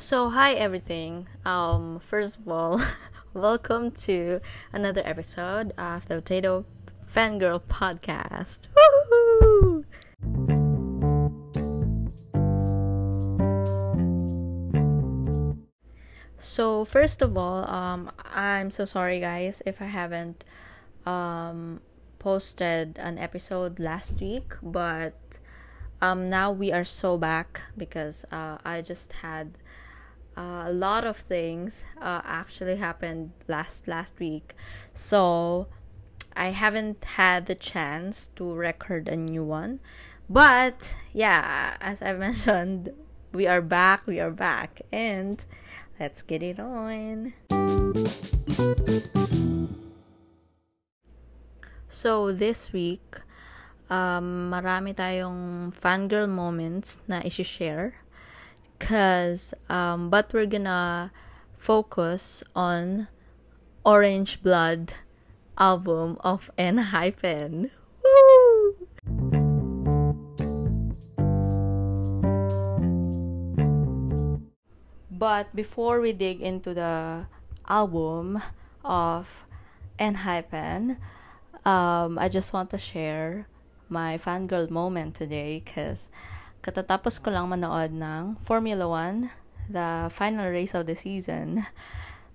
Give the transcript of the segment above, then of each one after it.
So, hi everything. Um, first of all, welcome to another episode of the Potato Fangirl Podcast. Woohoo! So, first of all, um, I'm so sorry, guys, if I haven't um, posted an episode last week, but um, now we are so back because uh, I just had uh, a lot of things uh, actually happened last last week, so I haven't had the chance to record a new one. But yeah, as I mentioned, we are back. We are back, and let's get it on. So this week, um, marami tayong fangirl moments na isi-share. Cause, um, but we're gonna focus on Orange Blood album of Enhypen. Woo! But before we dig into the album of Enhypen, um, I just want to share my fangirl moment today because katatapos ko lang manood ng Formula 1, the final race of the season.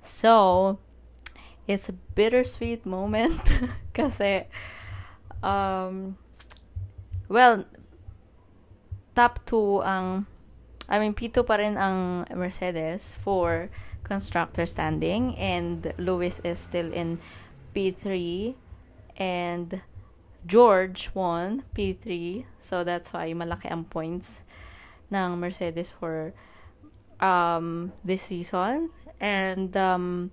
So, it's a bittersweet moment kasi um, well, top 2 ang I mean, P2 pa rin ang Mercedes for constructor standing and Lewis is still in P3 and George won P3 so that's why malaki ang points ng Mercedes for um, this season. And um,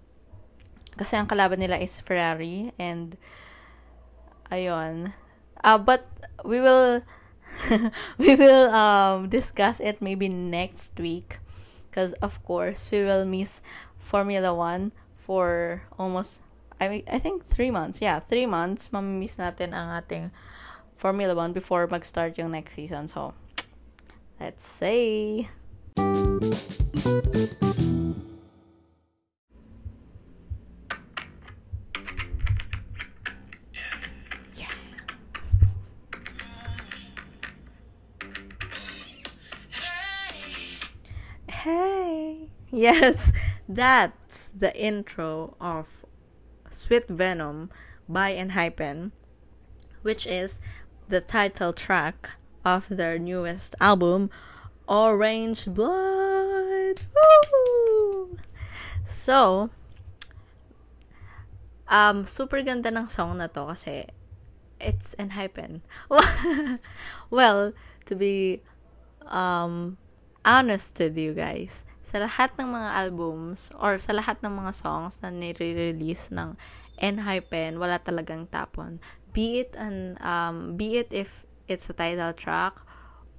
kasi ang kalaban nila is Ferrari and ayun. Uh, but we will we will um, discuss it maybe next week. Because of course we will miss Formula 1 for almost I I think three months. Yeah, three months. Mamimiss natin ang ating Formula 1 before mag-start yung next season. So, let's. Hey! Yes, that's the intro of Sweet Venom by Enhypen, which is the title track of their newest album, Orange Blood. Woo! So, um, super ganda ng song na to kasi it's Enhypen. well, to be um, honest with you guys, sa lahat ng mga albums or sa lahat ng mga songs na nire-release ng Enhypen, wala talagang tapon. Be it an um be it if it's a title track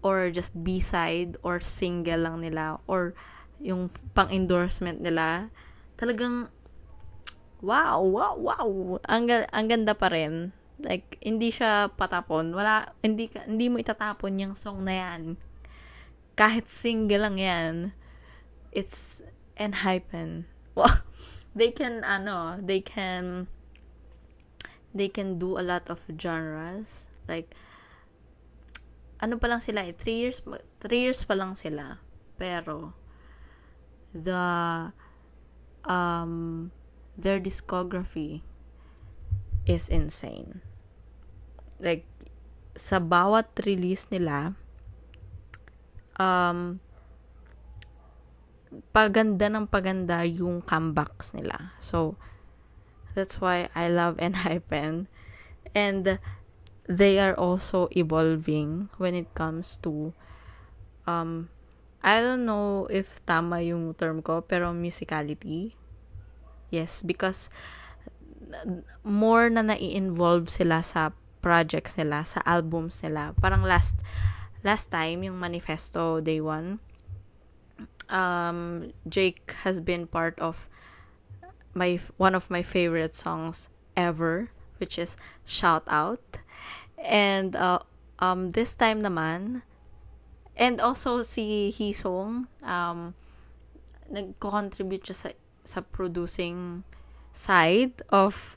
or just B-side or single lang nila or yung pang-endorsement nila, talagang wow, wow, wow. Ang, ang ganda pa rin. Like, hindi siya patapon. Wala, hindi, hindi mo itatapon yung song na yan. Kahit single lang yan it's Enhypen. Well, they can ano, they can they can do a lot of genres. Like ano pa lang sila eh, 3 years 3 years pa lang sila. Pero the um their discography is insane. Like sa bawat release nila um paganda ng paganda yung comebacks nila. So, that's why I love Enhypen. And they are also evolving when it comes to um I don't know if tama yung term ko, pero musicality. Yes, because more na nai-involve sila sa projects nila, sa albums nila. Parang last last time, yung Manifesto Day 1, um, Jake has been part of my one of my favorite songs ever, which is Shout Out. And uh, um, this time naman, and also si Hisong, um, nag-contribute siya sa, sa producing side of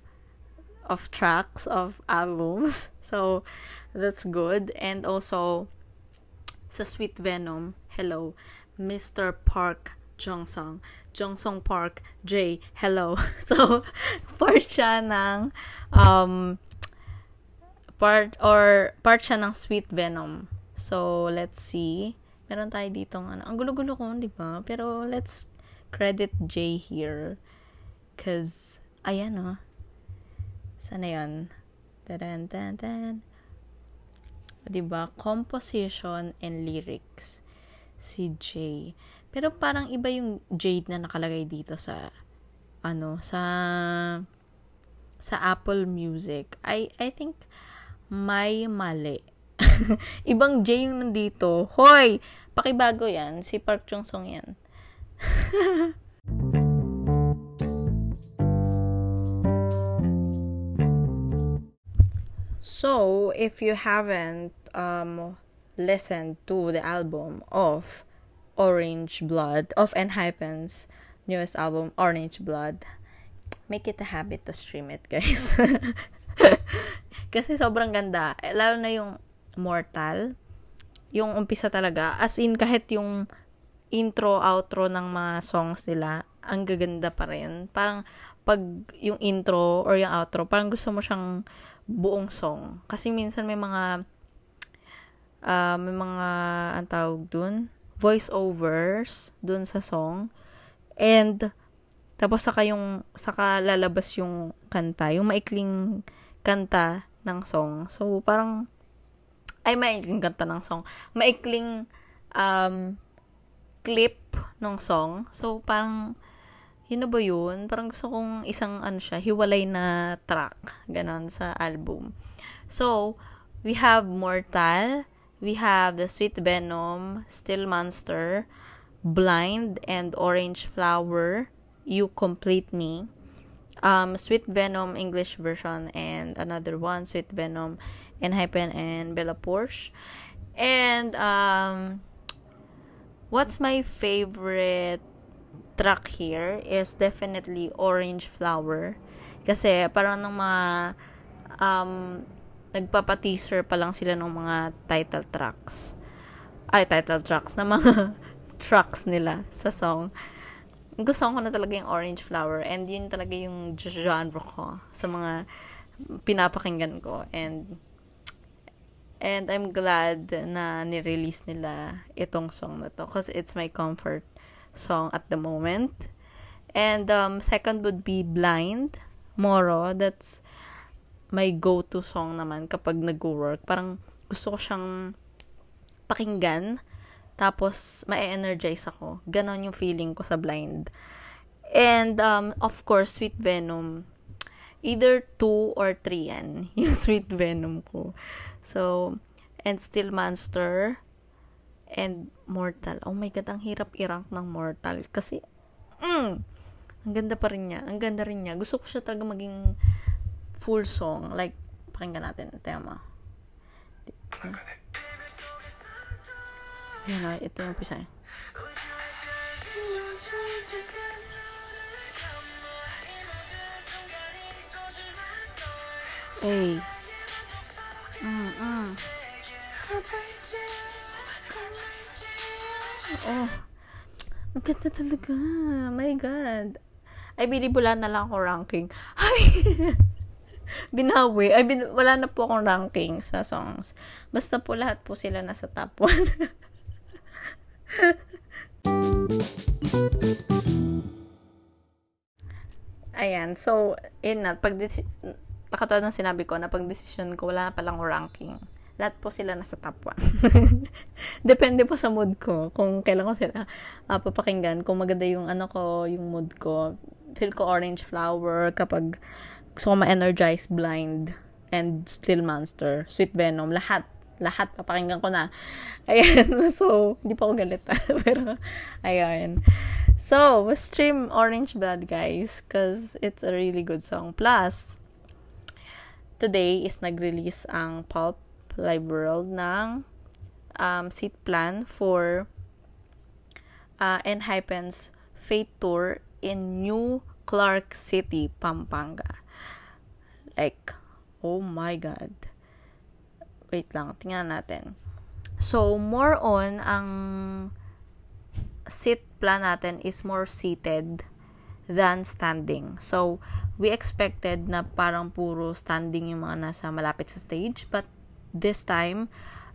of tracks of albums. So, that's good. And also, sa Sweet Venom, hello, Mr. Park Jongsong. Jongsong Park J, hello. So, part siya ng, um, part, or, part siya ng Sweet Venom. So, let's see. Meron tayo dito ano. Ang gulo-gulo ko, di ba? Pero, let's credit J here. Cause, ayan oh. Sana yun? Tadan, tadan. Diba? Composition and lyrics. Si J. Pero parang iba yung Jade na nakalagay dito sa ano, sa sa Apple Music. I I think may mali. Ibang J yung nandito. Hoy! Pakibago yan. Si Park Chung Song yan. So, if you haven't um, listened to the album of Orange Blood, of Enhypen's newest album, Orange Blood, make it a habit to stream it, guys. Kasi sobrang ganda. Eh, lalo na yung Mortal. Yung umpisa talaga. As in, kahit yung intro, outro ng mga songs nila, ang gaganda pa rin. Parang, pag yung intro or yung outro, parang gusto mo siyang buong song. Kasi minsan may mga uh, may mga ang tawag dun, voice overs dun sa song. And tapos saka yung saka lalabas yung kanta, yung maikling kanta ng song. So parang ay maikling kanta ng song. Maikling um clip ng song. So parang yun na ba yun? Parang gusto kong isang, ano siya, hiwalay na track, ganon, sa album. So, we have Mortal, we have The Sweet Venom, Still Monster, Blind, and Orange Flower, You Complete Me, um, Sweet Venom English version, and another one, Sweet Venom, and Enhypen and Bella Porsche. And, um, what's my favorite track here is definitely Orange Flower. Kasi parang ng mga um, nagpapa-teaser pa lang sila ng mga title tracks. Ay, title tracks na mga tracks nila sa song. Gusto ko na talaga yung Orange Flower and yun talaga yung genre ko sa mga pinapakinggan ko and and I'm glad na ni-release nila itong song na to because it's my comfort song at the moment. And um, second would be Blind, Moro. That's my go-to song naman kapag nag-work. Parang gusto ko siyang pakinggan. Tapos, ma-energize ako. Ganon yung feeling ko sa Blind. And, um, of course, Sweet Venom. Either two or three yan. Yung Sweet Venom ko. So, and Still Monster and Mortal. Oh my God, ang hirap i-rank ng Mortal. Kasi, mm, ang ganda pa rin niya. Ang ganda rin niya. Gusto ko siya talaga maging full song. Like, pakinggan natin ang tema. Yan na, ito yung pisa. Hey. Mm, mm. Oh. Ang ganda talaga. My God. Ay, binibula na lang ako ranking. Ay! Binawi. Ay, bin, wala na po akong ranking sa songs. Basta po lahat po sila nasa top 1. Ayan. So, in na. Pag, nakatawad ng sinabi ko na pag decision ko, wala na palang ranking lahat po sila nasa top 1. Depende po sa mood ko, kung kailan ko sila uh, papakinggan, kung maganda yung ano ko, yung mood ko. Feel ko orange flower kapag gusto ko ma-energize blind and still monster, sweet venom, lahat lahat papakinggan ko na. Ayan. So, hindi pa ako galit. Pero, ayan. So, stream Orange Blood, guys. Because it's a really good song. Plus, today is nag-release ang Pulp Live World ng um, seat plan for uh, Enhypen's Fate Tour in New Clark City, Pampanga. Like, oh my God. Wait lang, tingnan natin. So, more on, ang seat plan natin is more seated than standing. So, we expected na parang puro standing yung mga nasa malapit sa stage. But, this time,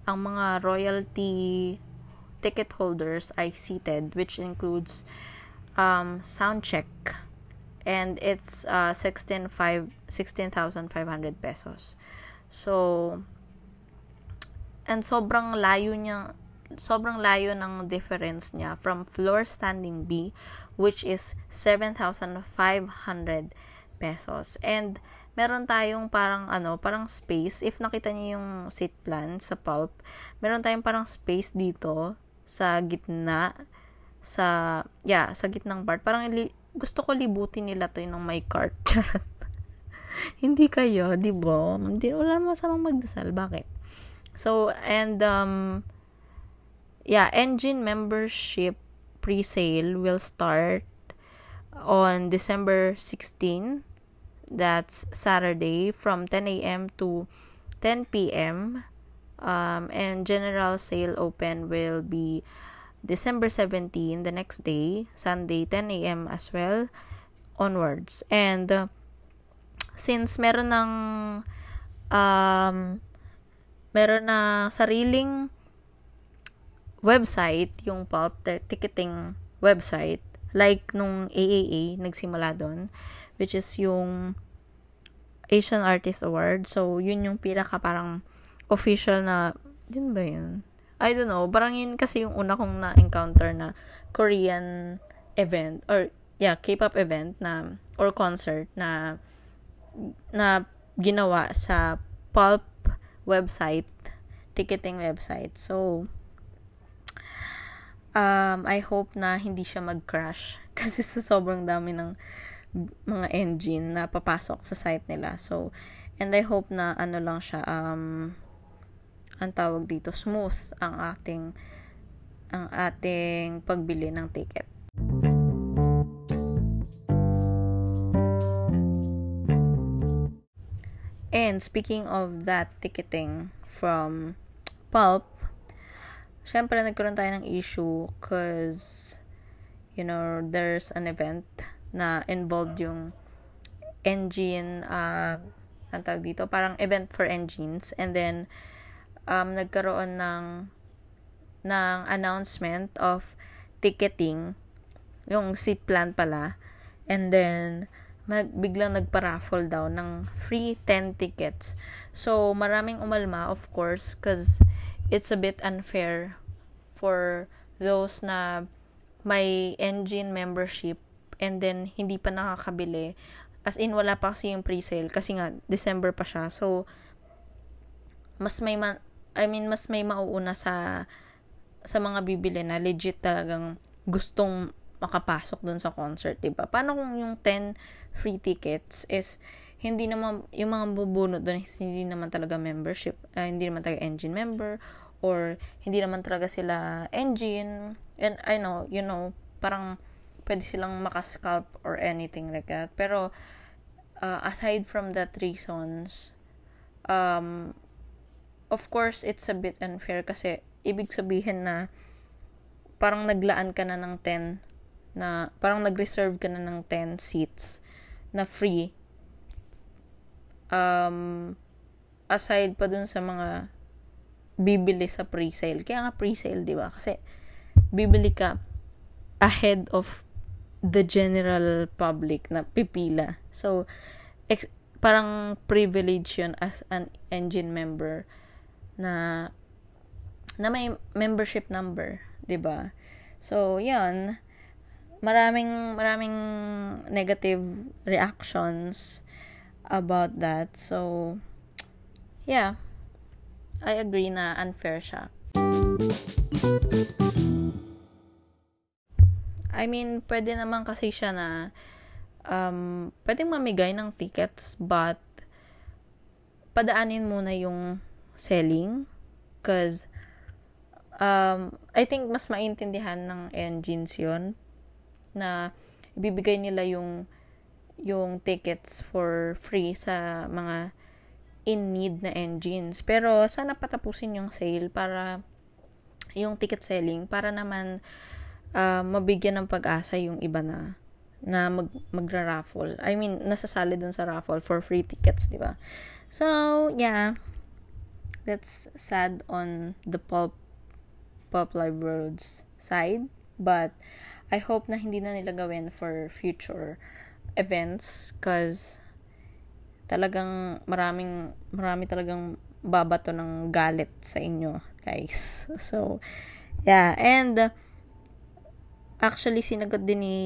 ang mga royalty ticket holders ay seated, which includes um, sound check. And it's uh, 16,500 pesos. So, and sobrang layo niya, sobrang layo ng difference niya from floor standing B, which is 7,500 pesos. And, meron tayong parang ano, parang space. If nakita niyo yung seat plan sa pulp, meron tayong parang space dito sa gitna sa yeah, sa gitnang part. Parang gusto ko libutin nila to yung may cart. Hindi kayo, di ba? Hindi, wala masamang magdasal. Bakit? So, and, um, yeah, engine membership pre-sale will start on December 16 That's Saturday from 10 a.m. to 10 p.m. Um, and general sale open will be December 17, the next day, Sunday 10 a.m. as well onwards. And uh, since meron ng um, meron na sariling website, yung the ticketing website, like nung AAA, nagsimula doon, which is yung Asian Artist Award. So, yun yung pinaka parang official na, yun ba yun? I don't know. Parang yun kasi yung una kong na-encounter na Korean event or yeah, K-pop event na or concert na na ginawa sa Pulp website, ticketing website. So um I hope na hindi siya mag-crash kasi sa sobrang dami ng mga engine na papasok sa site nila. So, and I hope na ano lang siya, um, ang tawag dito, smooth ang ating ang ating pagbili ng ticket. And speaking of that ticketing from Pulp, syempre nagkaroon tayo ng issue because, you know, there's an event na involved yung engine, uh, ang tawag dito, parang event for engines. And then, um, nagkaroon ng, ng announcement of ticketing, yung seat plan pala. And then, mag, biglang nagpa-raffle daw ng free 10 tickets. So, maraming umalma, of course, because it's a bit unfair for those na may engine membership and then hindi pa nakakabili. As in, wala pa kasi yung pre-sale kasi nga, December pa siya. So, mas may ma- I mean, mas may mauuna sa sa mga bibili na legit talagang gustong makapasok dun sa concert, 'di ba? Paano kung yung 10 free tickets is hindi naman yung mga bubunot doon hindi naman talaga membership, uh, hindi naman talaga engine member or hindi naman talaga sila engine and I know, you know, parang pwede silang makascalp or anything like that. Pero, uh, aside from that reasons, um, of course, it's a bit unfair kasi ibig sabihin na parang naglaan ka na ng 10 na parang nag-reserve ka na ng 10 seats na free um aside pa dun sa mga bibili sa pre-sale. Kaya nga pre-sale, 'di ba? Kasi bibili ka ahead of the general public na pipila. So, ex- parang privilege yun as an engine member na na may membership number, 'di ba? So, 'yun. Maraming maraming negative reactions about that. So, yeah. I agree na unfair siya. I mean, pwede naman kasi siya na um, pwedeng mamigay ng tickets but padaanin muna yung selling because um, I think mas maintindihan ng engines yon na ibibigay nila yung yung tickets for free sa mga in need na engines. Pero sana patapusin yung sale para yung ticket selling para naman uh, mabigyan ng pag-asa yung iba na na mag magra-raffle. I mean, nasasali dun sa raffle for free tickets, di ba? So, yeah. That's sad on the pop live world's side, but I hope na hindi na nila gawin for future events cause talagang maraming marami talagang babato ng galit sa inyo, guys. So, yeah, and actually sinagot din ni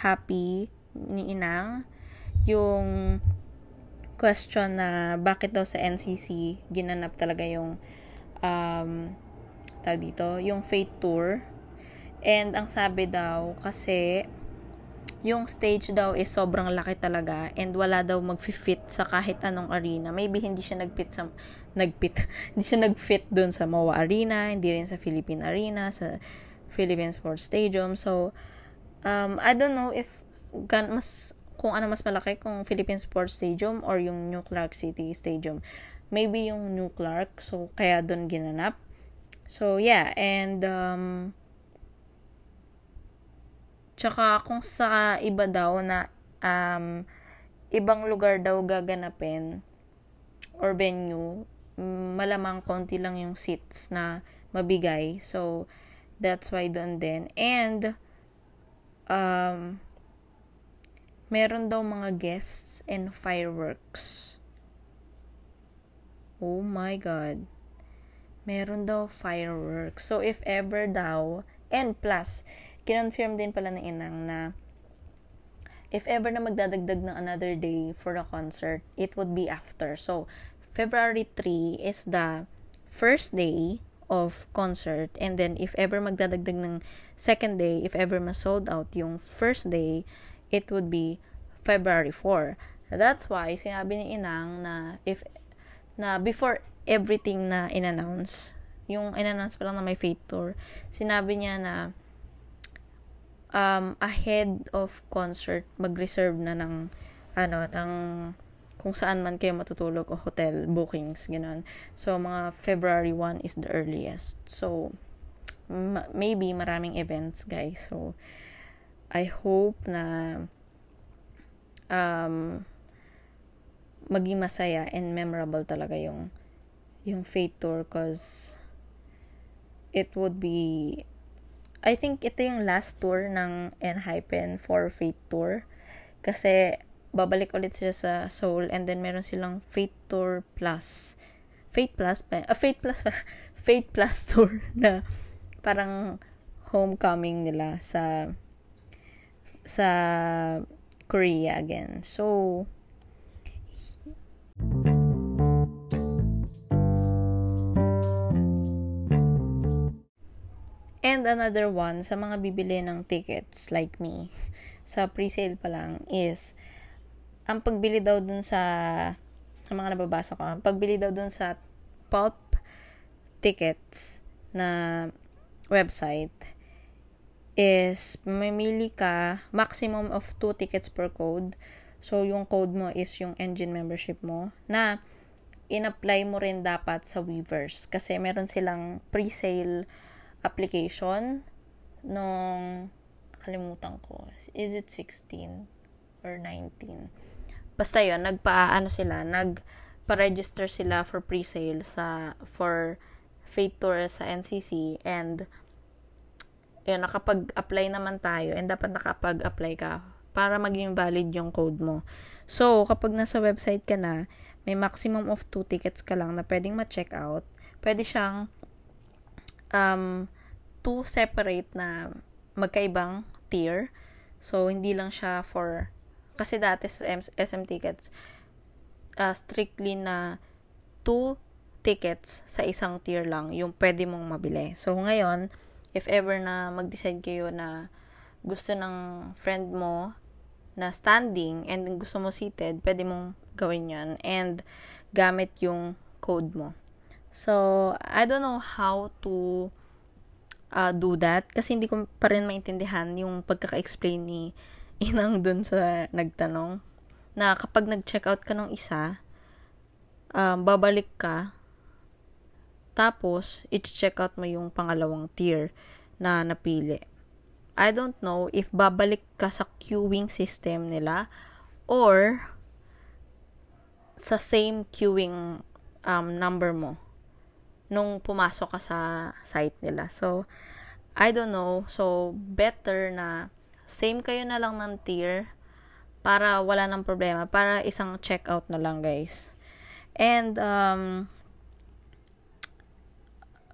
Happy ni Inang yung question na bakit daw sa NCC ginanap talaga yung um, tawag dito, yung Fate Tour. And ang sabi daw kasi yung stage daw is sobrang laki talaga and wala daw mag-fit sa kahit anong arena. Maybe hindi siya nagfit sa nagfit. hindi siya nagfit doon sa MOA Arena, hindi rin sa Philippine Arena, sa Philippine Sports Stadium. So um I don't know if gan mas kung ano mas malaki kung Philippine Sports Stadium or yung New Clark City Stadium. Maybe yung New Clark, so kaya doon ginanap. So yeah, and um Tsaka kung sa iba daw na um, ibang lugar daw gaganapin or venue, malamang konti lang yung seats na mabigay. So, that's why doon din. And, um, meron daw mga guests and fireworks. Oh my God. Meron daw fireworks. So, if ever daw, and plus, kinonfirm din pala ng inang na if ever na magdadagdag ng another day for a concert, it would be after. So, February 3 is the first day of concert and then if ever magdadagdag ng second day, if ever ma-sold out yung first day, it would be February 4. That's why sinabi ni Inang na if na before everything na inannounce, yung inannounce pa lang na may fate tour, sinabi niya na um, ahead of concert, mag-reserve na ng, ano, ng kung saan man kayo matutulog o hotel bookings, gano'n. So, mga February 1 is the earliest. So, m- maybe maraming events, guys. So, I hope na um, maging masaya and memorable talaga yung yung Fate Tour cause it would be I think ito yung last tour ng Enhypen for Fate Tour. Kasi, babalik ulit sila sa Seoul and then meron silang Fate Tour Plus. Fate Plus pa? Uh, Fate Plus pa. Fate Plus Tour na parang homecoming nila sa sa Korea again. So, And another one, sa mga bibili ng tickets, like me, sa pre-sale pa lang, is, ang pagbili daw dun sa, sa mga nababasa ko, ang pagbili daw dun sa pulp tickets na website, is, mamili ka, maximum of 2 tickets per code. So, yung code mo is yung engine membership mo, na, in-apply mo rin dapat sa Weavers. Kasi meron silang pre-sale application nung kalimutan ko. Is it 16 or 19? Basta yon nagpa, ano sila, nagpa-register sila for pre-sale sa, for Fate Tour sa NCC and yun, nakapag-apply naman tayo and dapat nakapag-apply ka para maging valid yung code mo. So, kapag nasa website ka na, may maximum of 2 tickets ka lang na pwedeng ma-check out. Pwede siyang um, two separate na magkaibang tier. So, hindi lang siya for, kasi dati sa SM tickets, uh, strictly na two tickets sa isang tier lang yung pwede mong mabili. So, ngayon, if ever na mag-decide kayo na gusto ng friend mo na standing and gusto mo seated, pwede mong gawin yan and gamit yung code mo. So, I don't know how to uh, do that kasi hindi ko pa rin maintindihan yung pagkaka-explain ni Inang dun sa nagtanong na kapag nag-check out ka ng isa, um, babalik ka, tapos, i-check out mo yung pangalawang tier na napili. I don't know if babalik ka sa queuing system nila or sa same queuing um, number mo nung pumasok ka sa site nila. So, I don't know. So, better na same kayo na lang ng tier para wala nang problema. Para isang checkout na lang, guys. And, um,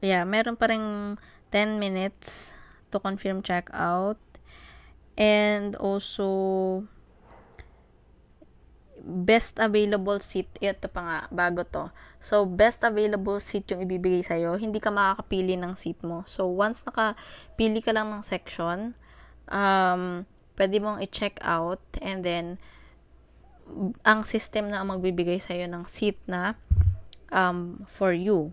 yeah, meron pa rin 10 minutes to confirm checkout. And also, best available seat, ito pa nga, bago to. So, best available seat yung ibibigay sa'yo, hindi ka makakapili ng seat mo. So, once nakapili ka lang ng section, um, pwede mong i-check out, and then, ang system na ang magbibigay sa'yo ng seat na um, for you.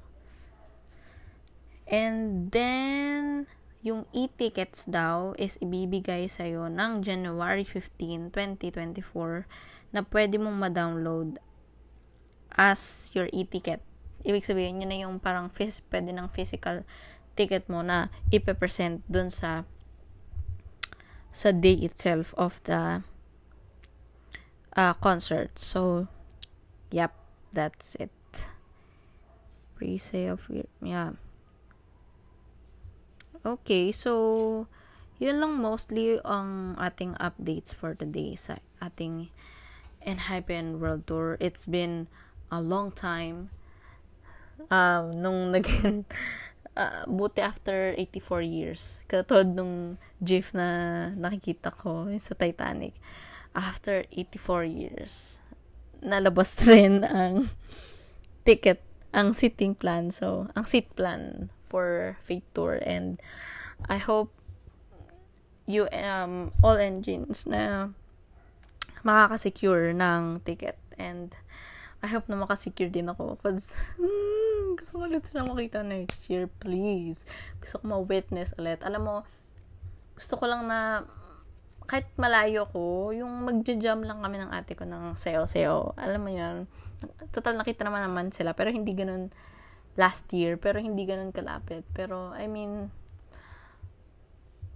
And then, yung e-tickets daw is ibibigay sa'yo ng January 15, 2024 na pwede mong ma-download as your e-ticket. Ibig sabihin, yun na yung parang phys- pwede ng physical ticket mo na ipe-present dun sa sa day itself of the uh, concert. So, yep, that's it. Pre-sale of, yeah. Okay, so, yun lang mostly ang ating updates for today sa ating Enhypen World Tour. It's been a long time. Um, nung naging, uh, buti after 84 years. Katod nung GIF na nakikita ko sa Titanic. After 84 years, nalabas rin ang ticket, ang seating plan. So, ang seat plan for Fate Tour. And I hope you, um, all engines na makakasecure ng ticket. And, I hope na makasecure din ako. Because, hmm, gusto ko ulit sila makita next year, please. Gusto ko ma-witness ulit. Alam mo, gusto ko lang na, kahit malayo ko, yung magja-jam lang kami ng ate ko ng sayo-sayo. Alam mo yan, total nakita naman naman sila, pero hindi ganun last year, pero hindi ganun kalapit. Pero, I mean,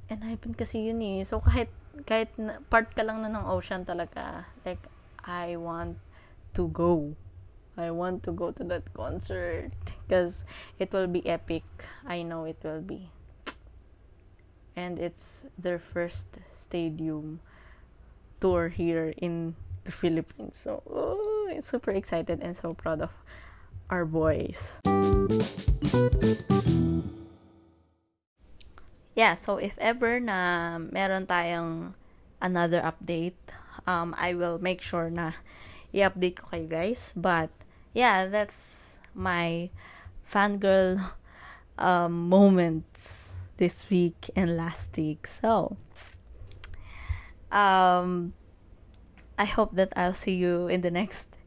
and I've been kasi yun eh. So, kahit kahit part ka lang na ng ocean talaga, like, I want to go. I want to go to that concert because it will be epic. I know it will be. And it's their first stadium tour here in the Philippines. So, oh, I'm super excited and so proud of our boys. yeah, so if ever na meron tayong another update, um, I will make sure na i-update ko kayo guys. But, yeah, that's my fangirl um, moments this week and last week. So, um, I hope that I'll see you in the next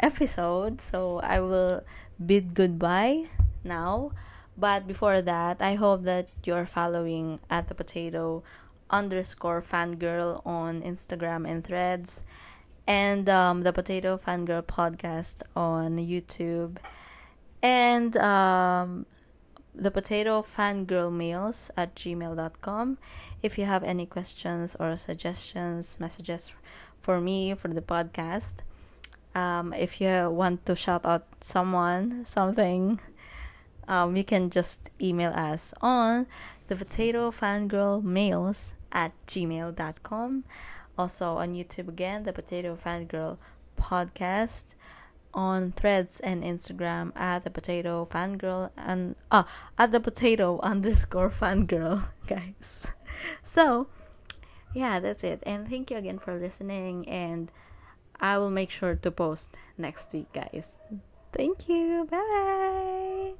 episode. So, I will bid goodbye now. But before that, I hope that you're following at the potato underscore fangirl on Instagram and threads and um, the potato fangirl podcast on YouTube and um, the potato fangirl mails at gmail.com if you have any questions or suggestions messages for me for the podcast um, if you want to shout out someone something um, you can just email us on the potato fangirl mails at gmail.com. Also on YouTube again, the potato fangirl podcast on threads and Instagram at the potato fangirl and ah at the potato underscore fangirl guys. So yeah, that's it. And thank you again for listening and I will make sure to post next week guys. Thank you. Bye bye.